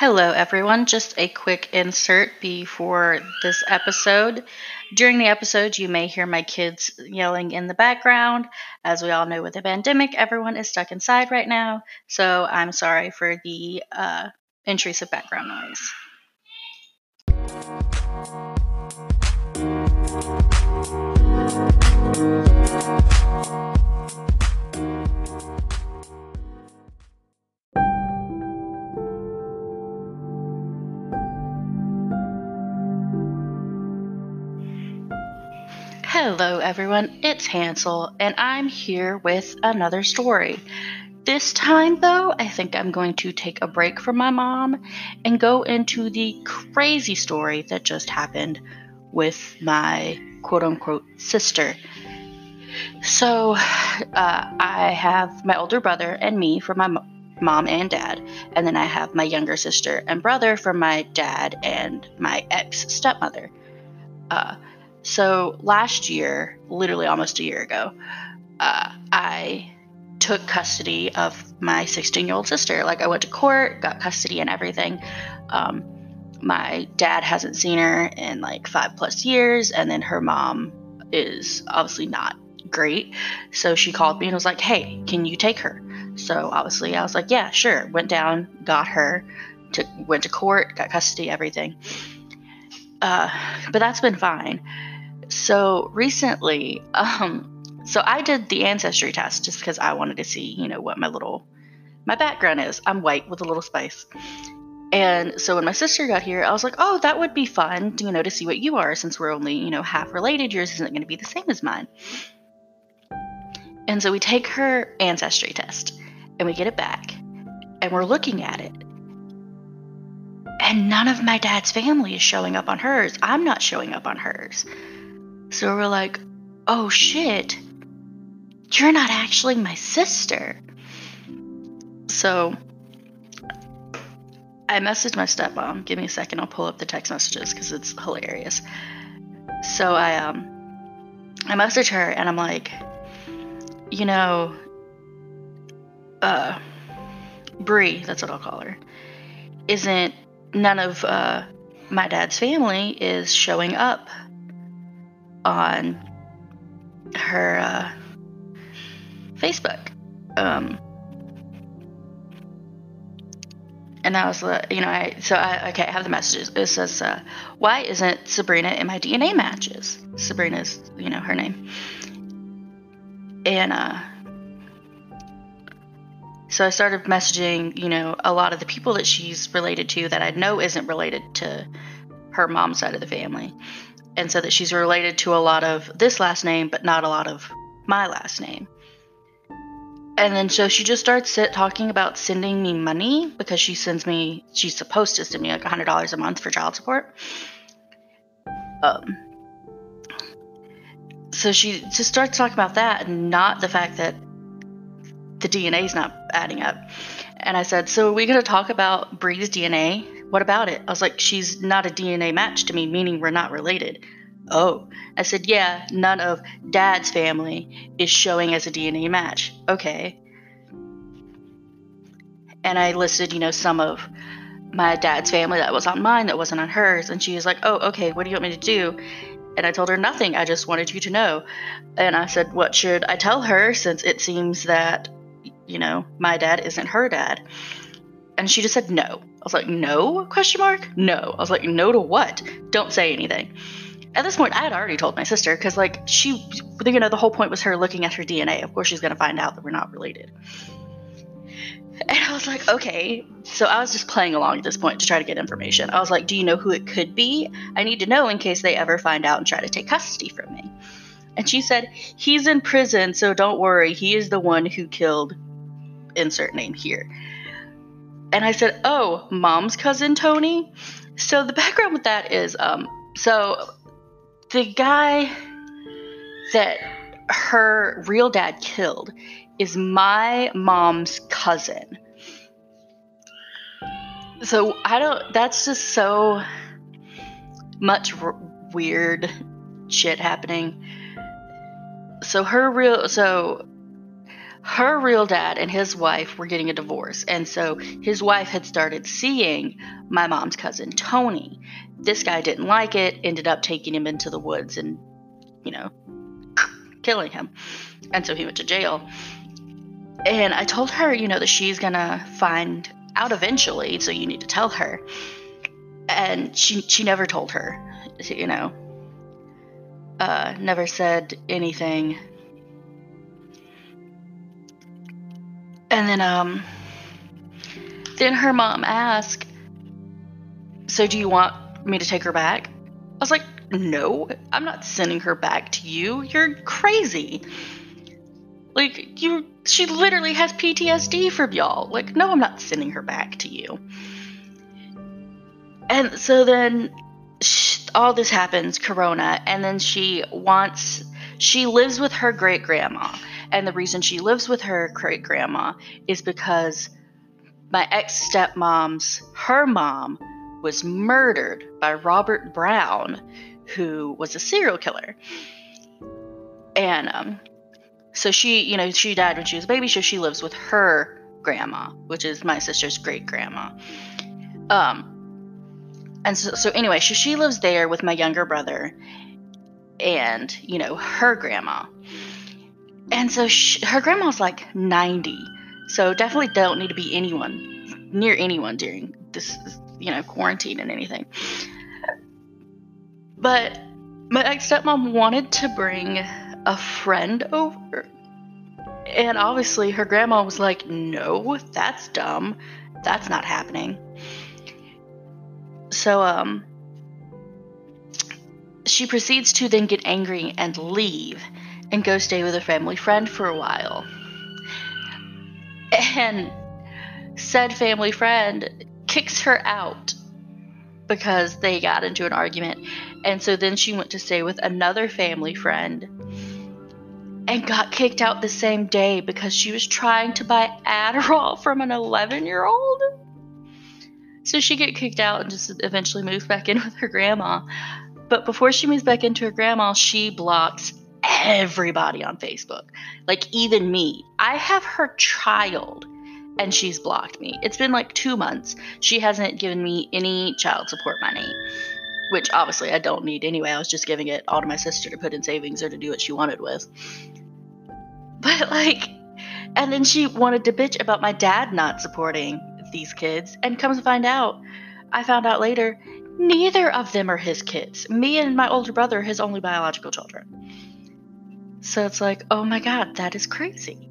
Hello, everyone. Just a quick insert before this episode. During the episode, you may hear my kids yelling in the background. As we all know, with the pandemic, everyone is stuck inside right now. So I'm sorry for the uh, intrusive background noise. Hello, everyone. It's Hansel, and I'm here with another story. This time, though, I think I'm going to take a break from my mom and go into the crazy story that just happened with my quote unquote sister. So, uh, I have my older brother and me from my mom and dad, and then I have my younger sister and brother from my dad and my ex stepmother. Uh, so last year, literally almost a year ago, uh, I took custody of my 16 year old sister. Like I went to court, got custody and everything. Um, my dad hasn't seen her in like five plus years, and then her mom is obviously not great. So she called me and was like, "Hey, can you take her?" So obviously I was like, "Yeah, sure." Went down, got her, to, went to court, got custody, everything. Uh, but that's been fine. So recently, um, so I did the ancestry test just because I wanted to see, you know, what my little my background is. I'm white with a little spice. And so when my sister got here, I was like, oh, that would be fun, you know, to see what you are since we're only, you know, half related. Yours isn't going to be the same as mine. And so we take her ancestry test and we get it back and we're looking at it. And none of my dad's family is showing up on hers. I'm not showing up on hers. So we're like, oh shit, you're not actually my sister. So I messaged my stepmom. Give me a second, I'll pull up the text messages because it's hilarious. So I um I message her and I'm like, you know, uh Bree, that's what I'll call her, isn't none of uh my dad's family is showing up on her uh, Facebook. Um, and that was the, you know, I, so I, okay, I have the messages. It says, uh, why isn't Sabrina in my DNA matches? Sabrina's, you know, her name. And, uh, so I started messaging, you know, a lot of the people that she's related to that I know isn't related to her mom's side of the family and said that she's related to a lot of this last name, but not a lot of my last name. And then so she just starts talking about sending me money because she sends me, she's supposed to send me like $100 a month for child support. Um, so she just starts talking about that and not the fact that the DNA is not adding up. And I said, So are we going to talk about Bree's DNA? What about it? I was like, She's not a DNA match to me, meaning we're not related. Oh. I said, Yeah, none of dad's family is showing as a DNA match. Okay. And I listed, you know, some of my dad's family that was on mine that wasn't on hers. And she was like, Oh, okay, what do you want me to do? And I told her nothing. I just wanted you to know. And I said, What should I tell her since it seems that you know, my dad isn't her dad. And she just said no. I was like, no? Question mark? No. I was like, no to what? Don't say anything. At this point, I had already told my sister because, like, she, you know, the whole point was her looking at her DNA. Of course, she's going to find out that we're not related. And I was like, okay. So I was just playing along at this point to try to get information. I was like, do you know who it could be? I need to know in case they ever find out and try to take custody from me. And she said, he's in prison, so don't worry. He is the one who killed insert name here. And I said, Oh, mom's cousin Tony? So the background with that is um, so the guy that her real dad killed is my mom's cousin. So I don't, that's just so much r- weird shit happening. So her real, so her real dad and his wife were getting a divorce. And so his wife had started seeing my mom's cousin, Tony. This guy didn't like it, ended up taking him into the woods and, you know, killing him. And so he went to jail. And I told her, you know, that she's going to find out eventually, so you need to tell her. And she she never told her, you know. Uh, never said anything then um then her mom asked, "So do you want me to take her back?" I was like, "No, I'm not sending her back to you. You're crazy." Like you she literally has PTSD from y'all. Like, no, I'm not sending her back to you. And so then she, all this happens, Corona, and then she wants she lives with her great grandma and the reason she lives with her great grandma is because my ex stepmom's, her mom, was murdered by Robert Brown, who was a serial killer. And um, so she, you know, she died when she was a baby, so she lives with her grandma, which is my sister's great grandma. Um, and so, so anyway, so she lives there with my younger brother and, you know, her grandma. And so she, her grandma's like 90. So definitely don't need to be anyone near anyone during this, you know, quarantine and anything. But my ex stepmom wanted to bring a friend over. And obviously her grandma was like, no, that's dumb. That's not happening. So, um, she proceeds to then get angry and leave and go stay with a family friend for a while. And said family friend kicks her out because they got into an argument. And so then she went to stay with another family friend and got kicked out the same day because she was trying to buy Adderall from an 11 year old. So she get kicked out and just eventually moves back in with her grandma. But before she moves back into her grandma, she blocks everybody on Facebook. Like, even me. I have her child and she's blocked me. It's been like two months. She hasn't given me any child support money, which obviously I don't need anyway. I was just giving it all to my sister to put in savings or to do what she wanted with. But, like, and then she wanted to bitch about my dad not supporting these kids, and comes to find out, I found out later, neither of them are his kids. Me and my older brother, his only biological children. So it's like, oh my god, that is crazy.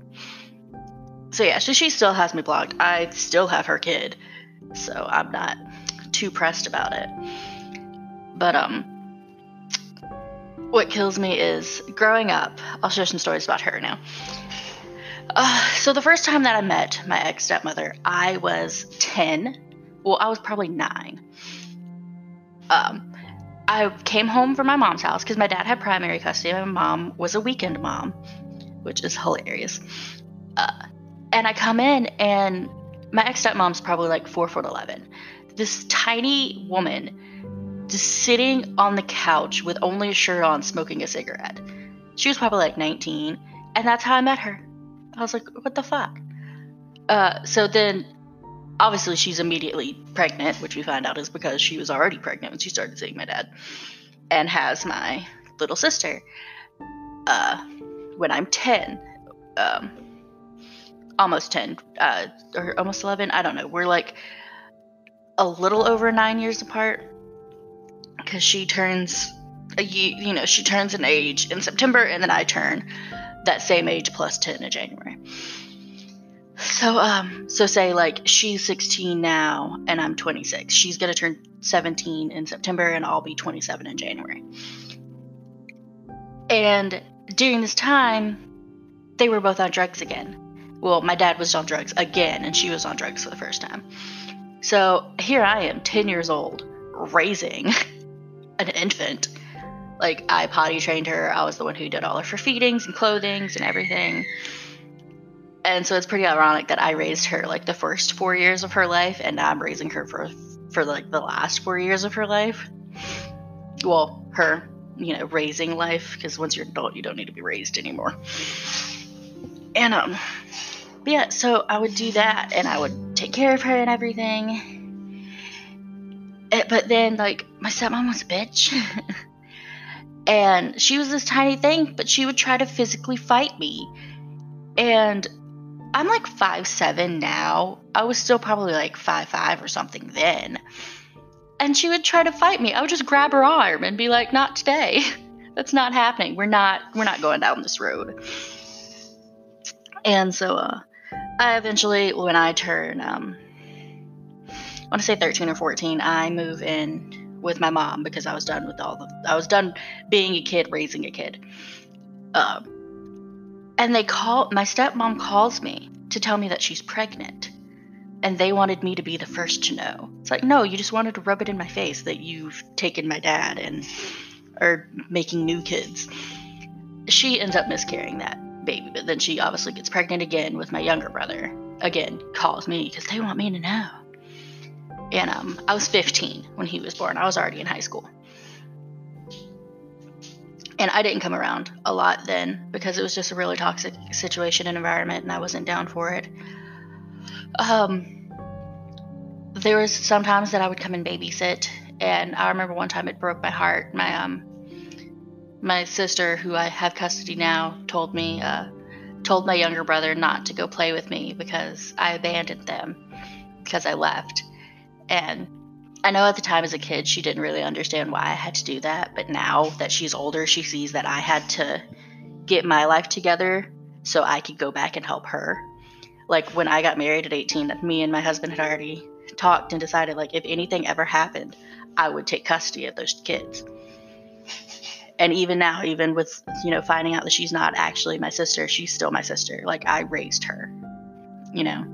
So yeah, so she still has me blocked. I still have her kid. So I'm not too pressed about it. But um what kills me is growing up. I'll share some stories about her now. Uh, so the first time that I met my ex stepmother, I was 10. Well, I was probably nine. Um, I came home from my mom's house because my dad had primary custody. My mom was a weekend mom, which is hilarious. Uh, and I come in, and my ex stepmom's probably like four foot eleven. This tiny woman just sitting on the couch with only a shirt on, smoking a cigarette. She was probably like 19, and that's how I met her. I was like, what the fuck? Uh, so then obviously she's immediately pregnant, which we find out is because she was already pregnant when she started seeing my dad, and has my little sister. Uh, when I'm ten, um, almost ten, uh, or almost eleven, I don't know. We're like a little over nine years apart because she turns a you know she turns an age in September, and then I turn that same age plus ten in January. So um so say like she's 16 now and I'm 26. She's going to turn 17 in September and I'll be 27 in January. And during this time they were both on drugs again. Well, my dad was on drugs again and she was on drugs for the first time. So here I am 10 years old raising an infant. Like I potty trained her. I was the one who did all of her feedings and clothings and everything and so it's pretty ironic that I raised her like the first four years of her life, and now I'm raising her for for like the last four years of her life. Well, her, you know, raising life because once you're an adult, you don't need to be raised anymore. And um, yeah, so I would do that, and I would take care of her and everything. Eh, but then, like, my stepmom was a bitch. and she was this tiny thing, but she would try to physically fight me. And I'm like five seven now. I was still probably like five five or something then. And she would try to fight me. I would just grab her arm and be like, "Not today. That's not happening. We're not we're not going down this road." And so uh I eventually when I turn um I want to say 13 or 14, I move in with my mom because I was done with all the I was done being a kid, raising a kid. Um and they call my stepmom calls me to tell me that she's pregnant. And they wanted me to be the first to know. It's like, no, you just wanted to rub it in my face that you've taken my dad and are making new kids. She ends up miscarrying that baby, but then she obviously gets pregnant again with my younger brother. Again, calls me because they want me to know. And um, I was 15 when he was born. I was already in high school and I didn't come around a lot then because it was just a really toxic situation and environment, and I wasn't down for it. Um, there was sometimes that I would come and babysit, and I remember one time it broke my heart. My um, my sister, who I have custody now, told me, uh, told my younger brother not to go play with me because I abandoned them because I left, and I know at the time as a kid, she didn't really understand why I had to do that, but now that she's older, she sees that I had to get my life together so I could go back and help her. Like when I got married at 18, me and my husband had already talked and decided like if anything ever happened, I would take custody of those kids. And even now, even with you know finding out that she's not actually my sister, she's still my sister. Like I raised her, you know.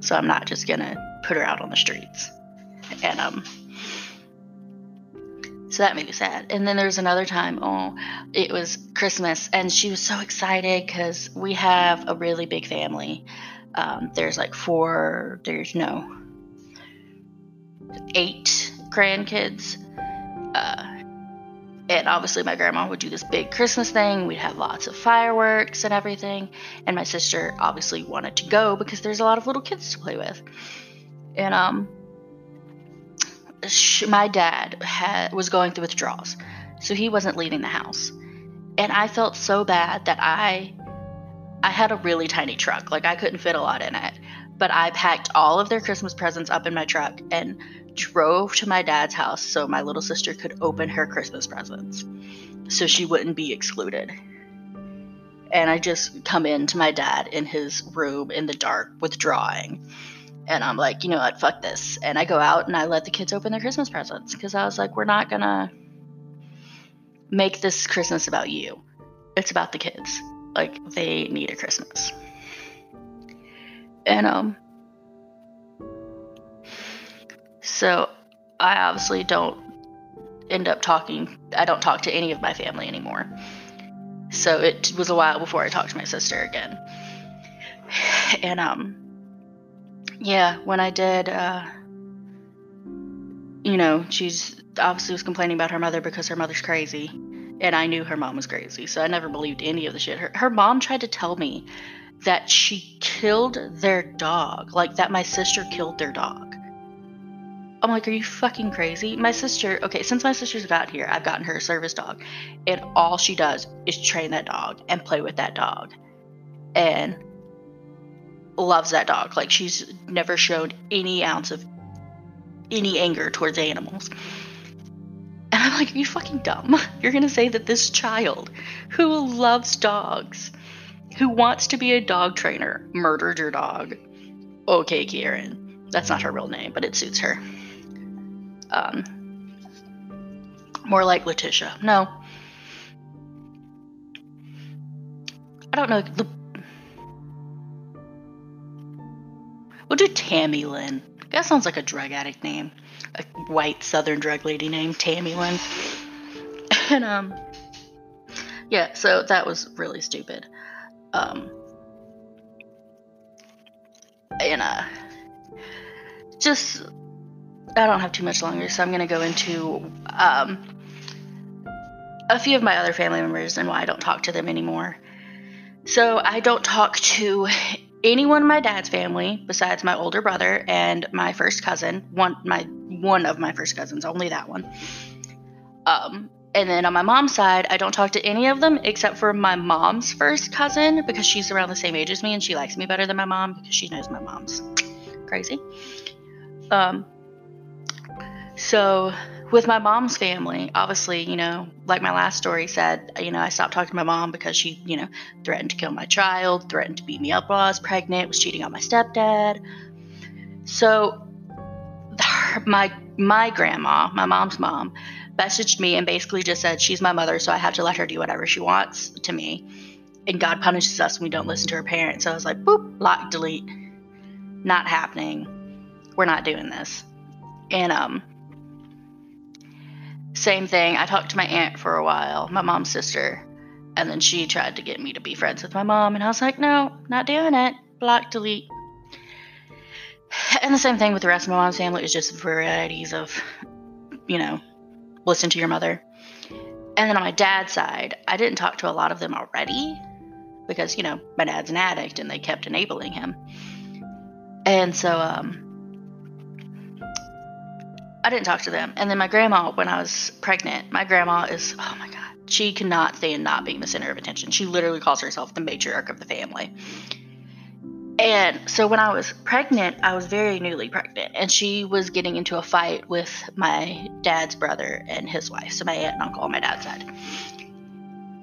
So I'm not just gonna put her out on the streets and um so that made me sad. And then there was another time, oh, it was Christmas, and she was so excited because we have a really big family. Um, there's like four, there's no, eight grandkids. Uh, and obviously, my grandma would do this big Christmas thing. We'd have lots of fireworks and everything. And my sister obviously wanted to go because there's a lot of little kids to play with. And um, my dad had was going through withdrawals, so he wasn't leaving the house, and I felt so bad that I I had a really tiny truck, like I couldn't fit a lot in it, but I packed all of their Christmas presents up in my truck and drove to my dad's house so my little sister could open her Christmas presents, so she wouldn't be excluded. And I just come in to my dad in his room in the dark withdrawing and I'm like, you know what, fuck this. And I go out and I let the kids open their Christmas presents because I was like, we're not gonna make this Christmas about you. It's about the kids. Like they need a Christmas. And um so I obviously don't end up talking I don't talk to any of my family anymore. So it was a while before I talked to my sister again. And um yeah, when I did, uh, you know, she's obviously was complaining about her mother because her mother's crazy. And I knew her mom was crazy, so I never believed any of the shit. Her, her mom tried to tell me that she killed their dog, like that my sister killed their dog. I'm like, are you fucking crazy? My sister, okay, since my sister's got here, I've gotten her a service dog, and all she does is train that dog and play with that dog. And loves that dog. Like she's never shown any ounce of any anger towards animals. And I'm like, are you fucking dumb? You're gonna say that this child who loves dogs, who wants to be a dog trainer, murdered your dog. Okay, Kieran. That's not her real name, but it suits her. Um, more like Letitia. No. I don't know. The We'll do Tammy Lynn. That sounds like a drug addict name. A white southern drug lady named Tammy Lynn. And, um, yeah, so that was really stupid. Um, and, uh, just, I don't have too much longer, so I'm to go into, um, a few of my other family members and why I don't talk to them anymore. So I don't talk to anyone in my dad's family besides my older brother and my first cousin. One my one of my first cousins, only that one. Um, and then on my mom's side, I don't talk to any of them except for my mom's first cousin because she's around the same age as me and she likes me better than my mom because she knows my mom's crazy. Um, so with my mom's family, obviously, you know, like my last story said, you know, I stopped talking to my mom because she, you know, threatened to kill my child, threatened to beat me up while I was pregnant, was cheating on my stepdad. So my my grandma, my mom's mom, messaged me and basically just said she's my mother, so I have to let her do whatever she wants to me. And God punishes us when we don't listen to her parents. So I was like, boop, lock, delete. Not happening. We're not doing this. And um same thing. I talked to my aunt for a while, my mom's sister, and then she tried to get me to be friends with my mom, and I was like, no, not doing it. Block, delete. And the same thing with the rest of my mom's family. Was just varieties of, you know, listen to your mother. And then on my dad's side, I didn't talk to a lot of them already because, you know, my dad's an addict and they kept enabling him. And so, um, I didn't talk to them. And then my grandma, when I was pregnant, my grandma is, oh my God, she cannot stand not being the center of attention. She literally calls herself the matriarch of the family. And so when I was pregnant, I was very newly pregnant, and she was getting into a fight with my dad's brother and his wife, so my aunt and uncle on my dad's side.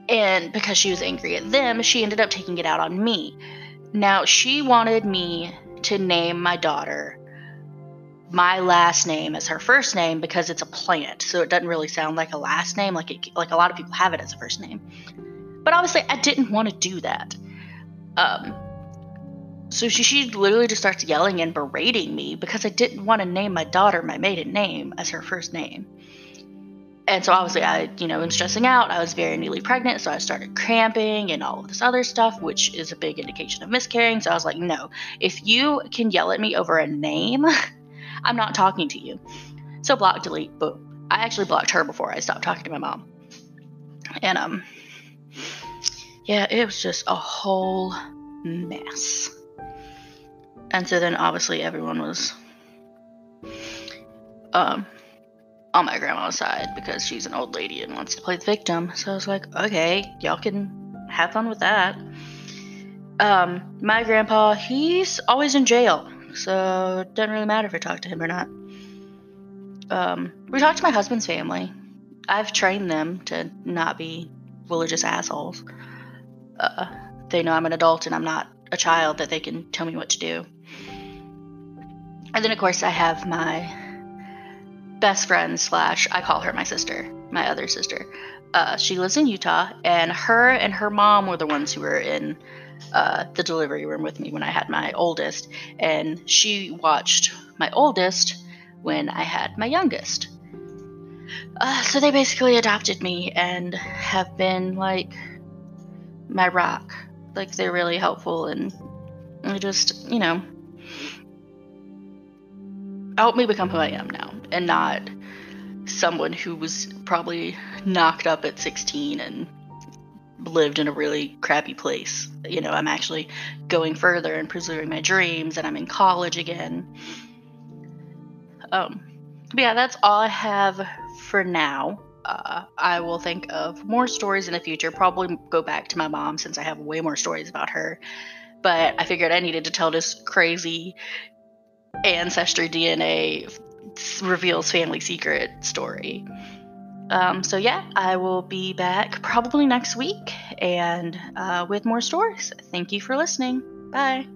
And because she was angry at them, she ended up taking it out on me. Now, she wanted me to name my daughter my last name as her first name because it's a plant, so it doesn't really sound like a last name, like it, like a lot of people have it as a first name. But obviously, I didn't want to do that. Um, so she, she literally just starts yelling and berating me because I didn't want to name my daughter my maiden name as her first name. And so obviously I, you know, am stressing out. I was very newly pregnant, so I started cramping and all of this other stuff, which is a big indication of miscarrying. So I was like, no, if you can yell at me over a name, I'm not talking to you. So block, delete, boom. I actually blocked her before I stopped talking to my mom. And um yeah, it was just a whole mess. And so then obviously everyone was um on my grandma's side because she's an old lady and wants to play the victim. So I was like, okay, y'all can have fun with that. Um, my grandpa, he's always in jail, so it doesn't really matter if I talk to him or not. Um, we talked to my husband's family. I've trained them to not be religious assholes. Uh, they know I'm an adult and I'm not a child that they can tell me what to do. And then, of course, I have my best friend slash I call her my sister, my other sister. Uh, she lives in Utah, and her and her mom were the ones who were in uh, the delivery room with me when I had my oldest, and she watched my oldest when I had my youngest. Uh, so they basically adopted me and have been like my rock. Like they're really helpful and they just, you know, help me become who I am now and not someone who was probably knocked up at 16 and lived in a really crappy place. You know, I'm actually going further and pursuing my dreams and I'm in college again. Um, yeah, that's all I have for now. Uh, I will think of more stories in the future. Probably go back to my mom since I have way more stories about her. But I figured I needed to tell this crazy ancestry DNA reveals family secret story. Um, so yeah, I will be back probably next week and uh, with more stories. Thank you for listening. Bye.